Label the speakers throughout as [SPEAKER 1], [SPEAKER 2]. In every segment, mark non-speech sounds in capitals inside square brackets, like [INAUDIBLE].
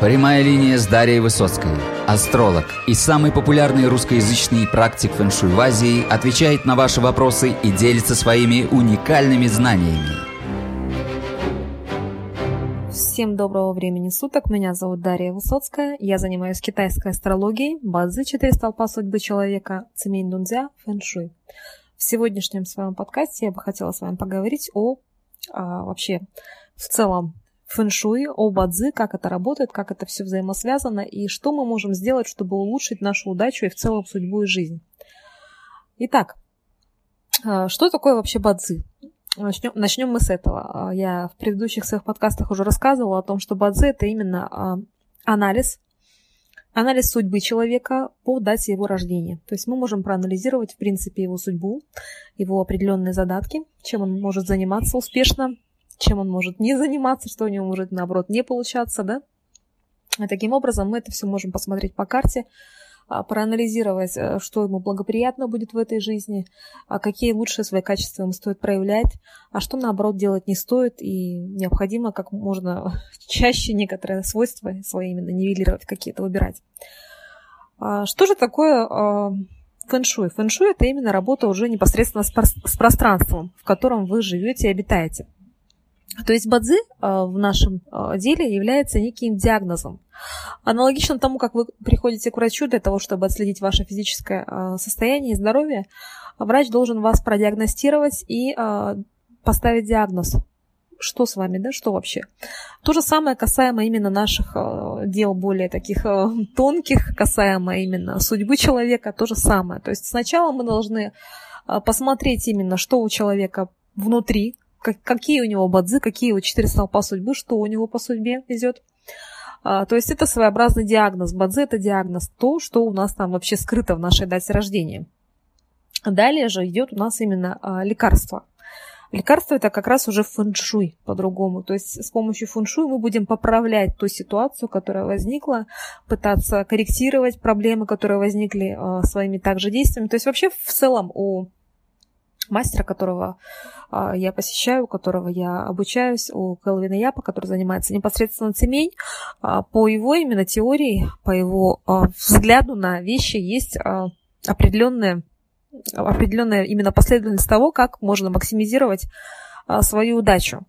[SPEAKER 1] Прямая линия с Дарьей Высоцкой. Астролог и самый популярный русскоязычный практик фэншуй в Азии отвечает на ваши вопросы и делится своими уникальными знаниями.
[SPEAKER 2] Всем доброго времени суток. Меня зовут Дарья Высоцкая. Я занимаюсь китайской астрологией, базы четыре столпа судьбы человека, цемень дунзя, фэншуй. В сегодняшнем своем подкасте я бы хотела с вами поговорить о а, вообще в целом фэншуй, о бадзи, как это работает, как это все взаимосвязано и что мы можем сделать, чтобы улучшить нашу удачу и в целом судьбу и жизнь. Итак, а, что такое вообще бадзи? Начнем, начнем мы с этого. А, я в предыдущих своих подкастах уже рассказывала о том, что бадзи это именно а, анализ, анализ судьбы человека по дате его рождения. То есть мы можем проанализировать, в принципе, его судьбу, его определенные задатки, чем он может заниматься успешно, чем он может не заниматься, что у него может, наоборот, не получаться, да. И таким образом мы это все можем посмотреть по карте, а, проанализировать, э, что ему благоприятно будет в этой жизни, а какие лучшие свои качества ему стоит проявлять, а что, наоборот, делать не стоит, и необходимо как можно [LAUGHS] чаще некоторые свойства свои именно нивелировать, какие-то выбирать. А что же такое фэншуй? Фэншуй – это именно работа уже непосредственно с пространством, в котором вы живете и обитаете. То есть бадзи в нашем а, деле является неким диагнозом. Аналогично тому, как вы приходите к врачу для того, чтобы отследить ваше физическое а, состояние и здоровье, врач должен вас продиагностировать и а, поставить диагноз. Что с вами, да, что вообще? То же самое касаемо именно наших дел более таких тонких, касаемо именно судьбы человека, то же самое. То есть сначала мы должны посмотреть именно, что у человека внутри, как, какие у него бадзы, какие у четыре столпа судьбы, что у него по судьбе идет. А, то есть это своеобразный диагноз. Бадзи это диагноз, то, что у нас там вообще скрыто в нашей дате рождения. Далее же идет у нас именно а, лекарство. Лекарство это как раз уже фэншуй по-другому. То есть с помощью фэншуй мы будем поправлять ту ситуацию, которая возникла, пытаться корректировать проблемы, которые возникли э, своими также действиями. То есть вообще в целом у мастера, которого а, я посещаю, у которого я обучаюсь, у Келвина Япа, который занимается непосредственно цемень, а, по его именно теории, по его а, взгляду на вещи есть определенная, определенная именно последовательность того, как можно максимизировать свою удачу.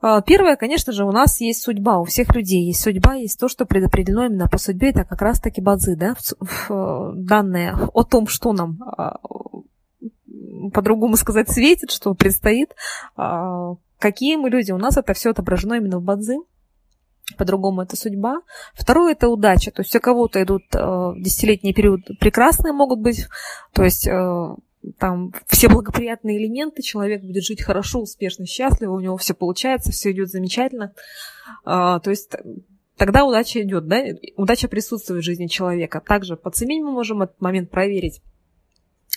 [SPEAKER 2] Первое, конечно же, у нас есть судьба, у всех людей есть судьба, есть то, что предопределено именно по судьбе, это как раз-таки базы, да, данные о том, что нам по-другому сказать, светит, что предстоит. А, какие мы люди? У нас это все отображено именно в бадзи. По-другому это судьба. Второе это удача. То есть у кого-то идут э, десятилетний период прекрасные могут быть. То есть э, там все благоприятные элементы, человек будет жить хорошо, успешно, счастливо, у него все получается, все идет замечательно. А, то есть тогда удача идет, да, удача присутствует в жизни человека. Также по цене мы можем этот момент проверить.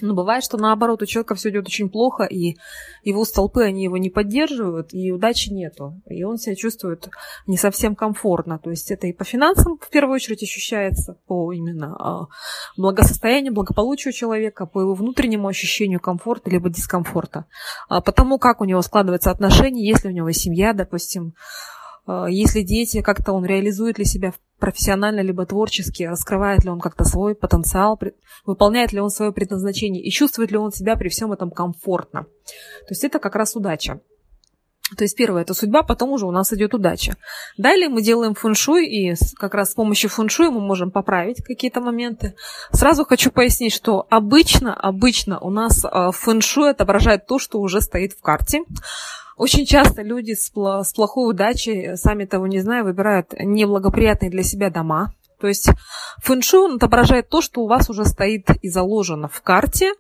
[SPEAKER 2] Но бывает, что наоборот у человека все идет очень плохо, и его столпы, они его не поддерживают, и удачи нету. И он себя чувствует не совсем комфортно. То есть это и по финансам в первую очередь ощущается, по именно а, благосостоянию, благополучию человека, по его внутреннему ощущению комфорта либо дискомфорта. А, потому как у него складываются отношения, если у него семья, допустим, если дети, как-то он реализует ли себя профессионально либо творчески, раскрывает ли он как-то свой потенциал, выполняет ли он свое предназначение и чувствует ли он себя при всем этом комфортно. То есть это как раз удача. То есть первое это судьба, потом уже у нас идет удача. Далее мы делаем фэншуй, и как раз с помощью фэншуй мы можем поправить какие-то моменты. Сразу хочу пояснить, что обычно, обычно у нас а, фэншуй отображает то, что уже стоит в карте. Очень часто люди с, плохой удачей, сами того не зная, выбирают неблагоприятные для себя дома. То есть фэншуй отображает то, что у вас уже стоит и заложено в карте,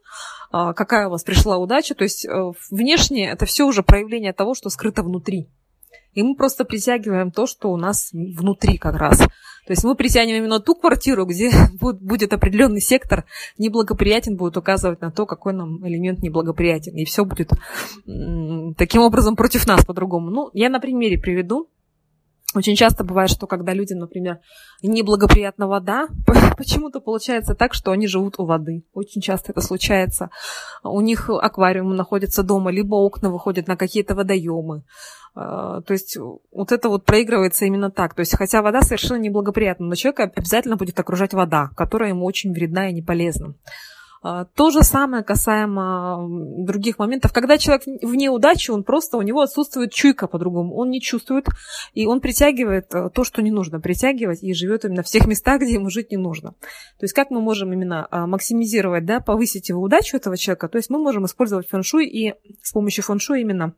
[SPEAKER 2] а, какая у вас пришла удача. То есть э, внешне это все уже проявление того, что скрыто внутри. И мы просто притягиваем то, что у нас внутри как раз. То есть мы притянем именно ту квартиру, где [LAUGHS] будет определенный сектор неблагоприятен, будет указывать на то, какой нам элемент неблагоприятен. И все будет таким образом против нас по-другому. Ну, я на примере приведу. Очень часто бывает, что когда людям, например, неблагоприятна вода, [LAUGHS] почему-то получается так, что они живут у воды. Очень часто это случается. У них аквариум находится дома, либо окна выходят на какие-то водоемы. А, то есть вот это вот проигрывается именно так. То есть хотя вода совершенно неблагоприятна, но человека обязательно будет окружать вода, которая ему очень вредна и не полезна. А, то же самое касаемо других моментов. Когда человек в неудаче, он просто, у него отсутствует чуйка по-другому. Он не чувствует, и он притягивает э, то, что не нужно притягивать, и живет именно в тех местах, где ему жить не нужно. То есть как мы можем именно а, максимизировать, да, повысить его удачу этого человека? То есть мы можем использовать фэншуй и с помощью фэншуй именно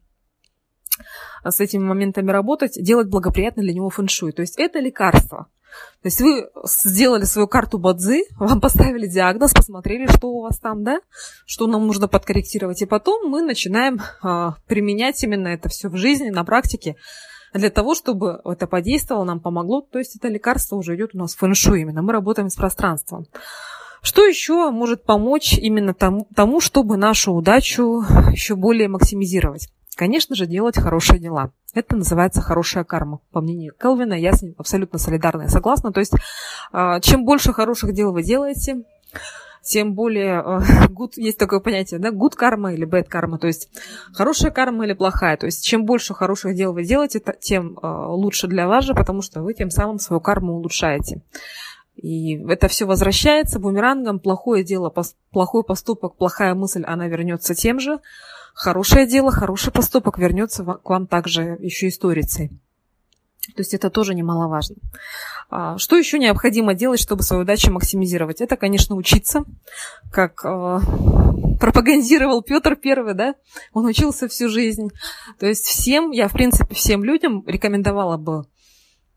[SPEAKER 2] с этими моментами работать, делать благоприятно для него фэншуй. То есть это лекарство. То есть вы сделали свою карту Бадзи, [LAUGHS] вам поставили диагноз, посмотрели, что у вас там, да, что нам нужно подкорректировать. И потом мы начинаем а, применять именно это все в жизни, на практике, для того, чтобы это подействовало, нам помогло. То есть это лекарство уже идет у нас в фэншу именно. Мы работаем с пространством. Что еще может помочь именно тому, тому, чтобы нашу удачу еще более максимизировать? Конечно же, делать хорошие дела. Это называется хорошая карма, по мнению Келвина. Я с ним абсолютно солидарна и согласна. То есть, а, чем больше хороших дел вы делаете, тем более good, есть такое понятие, да, good карма или bad карма, то есть хорошая карма или плохая. То есть чем больше хороших дел вы делаете, тем а, лучше для вас же, потому что вы тем самым свою карму улучшаете. И это все возвращается бумерангом. Плохое дело, плохой поступок, плохая мысль, она вернется тем же хорошее дело, хороший поступок вернется к вам также еще историцей. То есть это тоже немаловажно. А, что еще необходимо делать, чтобы свою удачу максимизировать? Это, конечно, учиться, как э, пропагандировал Петр Первый, да? Он учился всю жизнь. То есть всем, я, в принципе, всем людям рекомендовала бы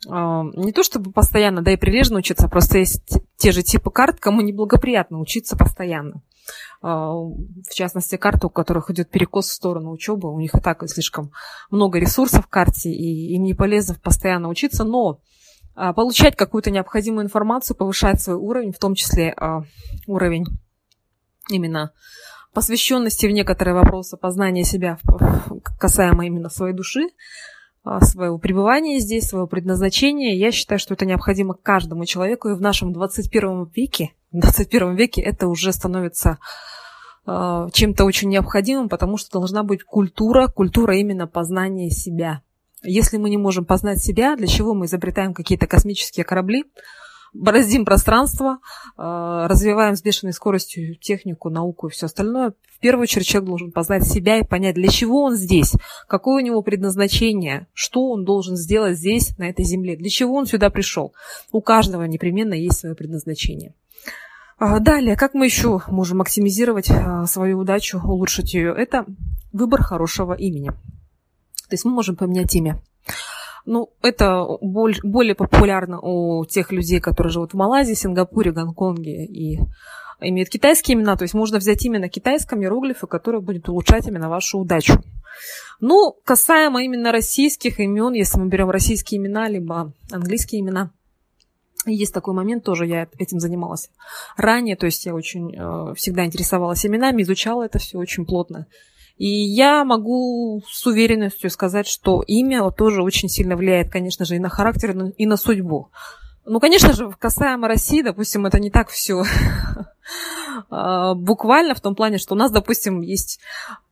[SPEAKER 2] не то чтобы постоянно, да и прилежно учиться, просто есть те же типы карт, кому неблагоприятно учиться постоянно. А, в частности, карты, у которых идет перекос в сторону учебы, у них и так слишком много ресурсов в карте, и им не полезно постоянно учиться, но а, получать какую-то необходимую информацию, повышать свой уровень, в том числе а, уровень именно посвященности в некоторые вопросы познания себя касаемо именно своей души, своего пребывания здесь, своего предназначения. Я считаю, что это необходимо каждому человеку, и в нашем 21 веке в 21 веке это уже становится э, чем-то очень необходимым, потому что должна быть культура, культура именно познания себя. Если мы не можем познать себя, для чего мы изобретаем какие-то космические корабли, бороздим пространство, э, развиваем с бешеной скоростью технику, науку и все остальное. В первую очередь человек должен познать себя и понять, для чего он здесь, какое у него предназначение, что он должен сделать здесь, на этой земле, для чего он сюда пришел. У каждого непременно есть свое предназначение. А, далее, как мы еще можем максимизировать а, свою удачу, улучшить ее? Это выбор хорошего имени. То есть мы можем поменять имя. Ну, это более популярно у тех людей, которые живут в Малайзии, Сингапуре, Гонконге и имеют китайские имена. То есть можно взять именно китайском иероглифы, который будет улучшать именно вашу удачу. Ну, касаемо именно российских имен, если мы берем российские имена, либо английские имена – есть такой момент, тоже я этим занималась ранее, то есть я очень э, всегда интересовалась именами, изучала это все очень плотно. И я могу с уверенностью сказать, что имя тоже очень сильно влияет, конечно же, и на характер, и на судьбу. Ну, конечно же, касаемо России, допустим, это не так все [LAUGHS] а, буквально в том плане, что у нас, допустим, есть,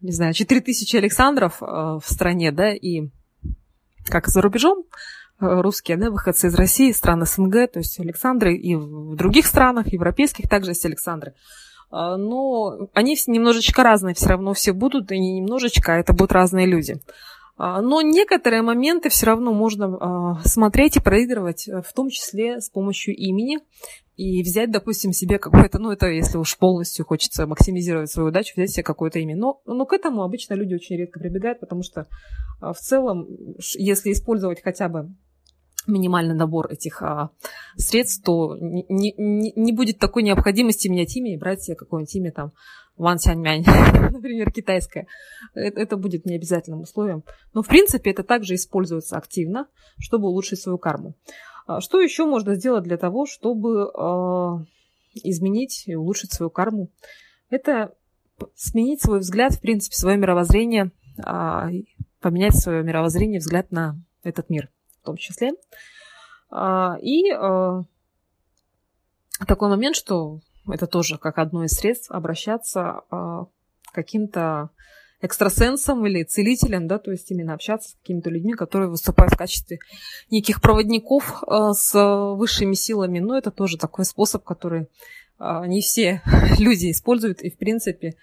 [SPEAKER 2] не знаю, 4000 Александров э, в стране, да, и как за рубежом, Э, русские, да, выходцы из России, стран СНГ, то есть Александры и в других странах, европейских также есть Александры. А, но они немножечко разные все равно все будут, и не немножечко, а это будут разные люди. А, но некоторые моменты все равно можно а, смотреть и проигрывать, э, в том числе с помощью имени, и взять, допустим, себе какое-то, ну, это если уж полностью хочется максимизировать свою удачу, взять себе какое-то имя. Но, но к этому обычно люди очень редко прибегают, потому что в целом, если использовать хотя бы минимальный набор этих а, средств, то не, не, не будет такой необходимости менять имя и брать себе какое-нибудь имя там Ван Сяньмянь, [LAUGHS] например, китайское. Это, это будет необязательным условием. Но, в принципе, это также используется активно, чтобы улучшить свою карму. А, что еще можно сделать для того, чтобы а, изменить и улучшить свою карму? Это сменить свой взгляд, в принципе, свое мировоззрение, а, поменять свое мировоззрение, взгляд на этот мир. Том числе. А, и а, такой момент, что это тоже как одно из средств обращаться к каким-то экстрасенсом или целителем, да, то есть именно общаться с какими-то людьми, которые выступают в качестве неких проводников с высшими силами. Но это тоже такой способ, который не все [LAUGHS] люди используют, и в принципе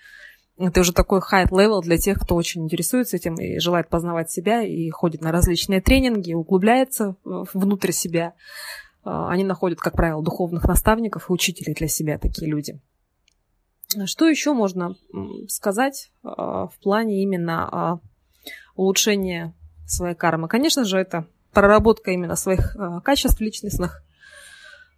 [SPEAKER 2] это уже такой high level для тех, кто очень интересуется этим и желает познавать себя, и ходит на различные тренинги, углубляется внутрь себя. А, они находят, как правило, духовных наставников и учителей для себя, такие люди. Что еще можно сказать а, в плане именно а, улучшения своей кармы? Конечно же, это проработка именно своих качеств личностных,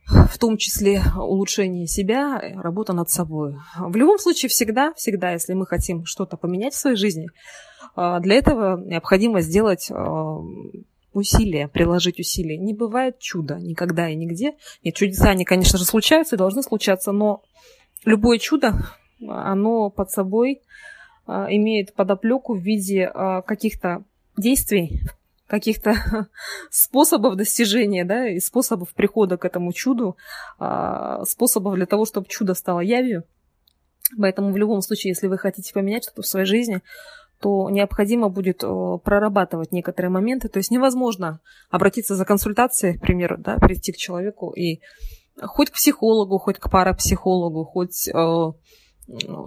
[SPEAKER 2] в том числе улучшение себя, работа над собой. В любом случае, всегда, всегда, если мы хотим что-то поменять в своей жизни, а, для этого необходимо сделать а, усилия, приложить усилия. Не бывает чуда никогда и нигде. Нет, чудеса, они, конечно же, случаются и должны случаться, но любое чудо, оно под собой а, имеет подоплеку в виде каких-то действий, каких-то [LAUGHS] способов достижения, да, и способов прихода к этому чуду, а, способов для того, чтобы чудо стало явью. Поэтому в любом случае, если вы хотите поменять что-то в своей жизни, то необходимо будет прорабатывать некоторые моменты. То есть невозможно обратиться за консультацией, к примеру, да, прийти к человеку и хоть к психологу, хоть к парапсихологу, хоть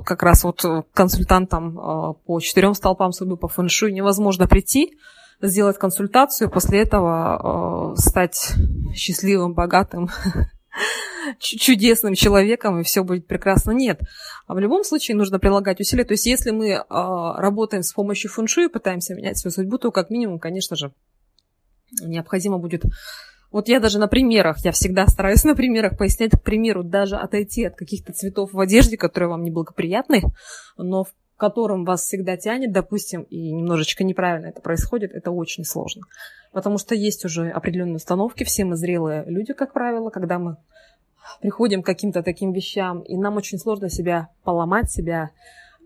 [SPEAKER 2] как раз вот консультантам по четырем столпам судьбы по фэншуй невозможно прийти, сделать консультацию, после этого э, стать счастливым, богатым, [LAUGHS] чудесным человеком, и все будет прекрасно. Нет. А в любом случае нужно прилагать усилия. То есть если мы э, работаем с помощью фэншуй и пытаемся менять свою судьбу, то как минимум, конечно же, необходимо будет вот я даже на примерах, я всегда стараюсь [LAUGHS] на примерах пояснять, к примеру, даже отойти от каких-то цветов в одежде, которые вам неблагоприятны, но в которым вас всегда тянет, допустим, и немножечко неправильно это происходит, это очень сложно. Потому что есть уже определенные установки, все мы зрелые люди, как правило, когда мы приходим к каким-то таким вещам, и нам очень сложно себя поломать, себя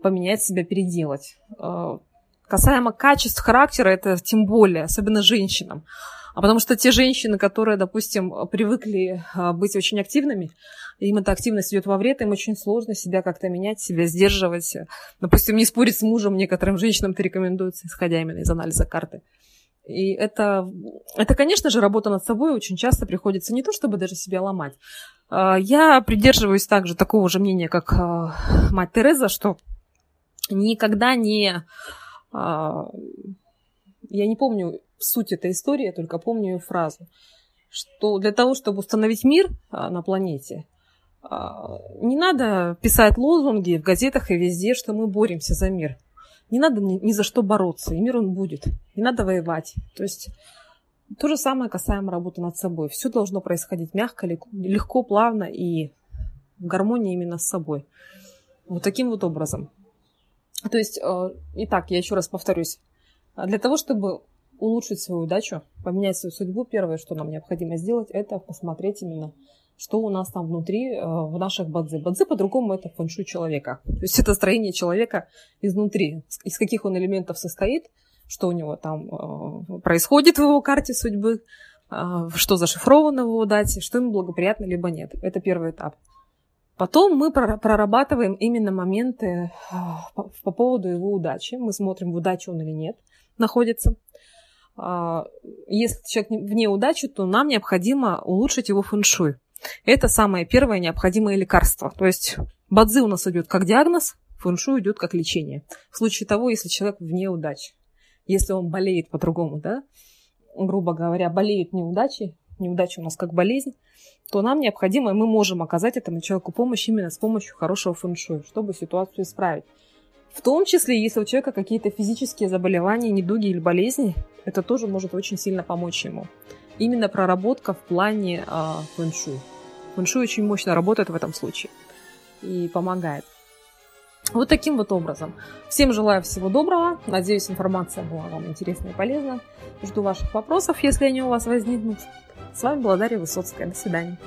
[SPEAKER 2] поменять, себя переделать. Э, касаемо качеств характера, это тем более, особенно женщинам. А потому что те женщины, которые, допустим, привыкли а, быть очень активными, им эта активность идет во вред, им очень сложно себя как-то менять, себя сдерживать. Допустим, не спорить с мужем некоторым женщинам это рекомендуется, исходя именно из анализа карты. И это, это, конечно же, работа над собой очень часто приходится не то, чтобы даже себя ломать. А, я придерживаюсь также такого же мнения, как а, мать Тереза, что никогда не... Я не помню суть этой истории, я только помню ее фразу, что для того, чтобы установить мир а, на планете, а, не надо писать лозунги в газетах и везде, что мы боремся за мир. Не надо ни, за что бороться, и мир он будет. Не надо воевать. То есть то же самое касаемо работы над собой. Все должно происходить мягко, легко, плавно и в гармонии именно с собой. Вот таким вот образом. То есть, э, итак, я еще раз повторюсь. Для того, чтобы улучшить свою удачу, поменять свою судьбу, первое, что нам необходимо сделать, это посмотреть именно, что у нас там внутри, э, в наших бадзи. Бадзи по-другому это фэншуй человека. То есть это строение человека изнутри. Из каких он элементов состоит, что у него там э, происходит в его карте судьбы, э, что зашифровано в его дате, что ему благоприятно, либо нет. Это первый этап. Потом мы прорабатываем именно моменты по поводу его удачи. Мы смотрим, в удаче он или нет находится. А, если человек вне удачи, то нам необходимо улучшить его фэншуй. Это самое первое необходимое лекарство. То есть бадзи у нас идет как диагноз, фэншуй идет как лечение. В случае того, если человек вне удачи. Если он болеет по-другому, да, грубо говоря, болеет неудачей, неудача у нас как болезнь, то нам необходимо, и мы можем оказать этому человеку помощь именно с помощью хорошего фэншуй, чтобы ситуацию исправить. В том числе, если у человека какие-то физические заболевания, недуги или болезни, это тоже может очень сильно помочь ему. Именно проработка в плане э, фэншуй. Фэншуй очень мощно работает в этом случае и помогает. Вот таким вот образом. Всем желаю всего доброго. Надеюсь, информация была вам интересна и полезна. Жду ваших вопросов, если они у вас возникнут. С вами была Дарья Высоцкая. До свидания.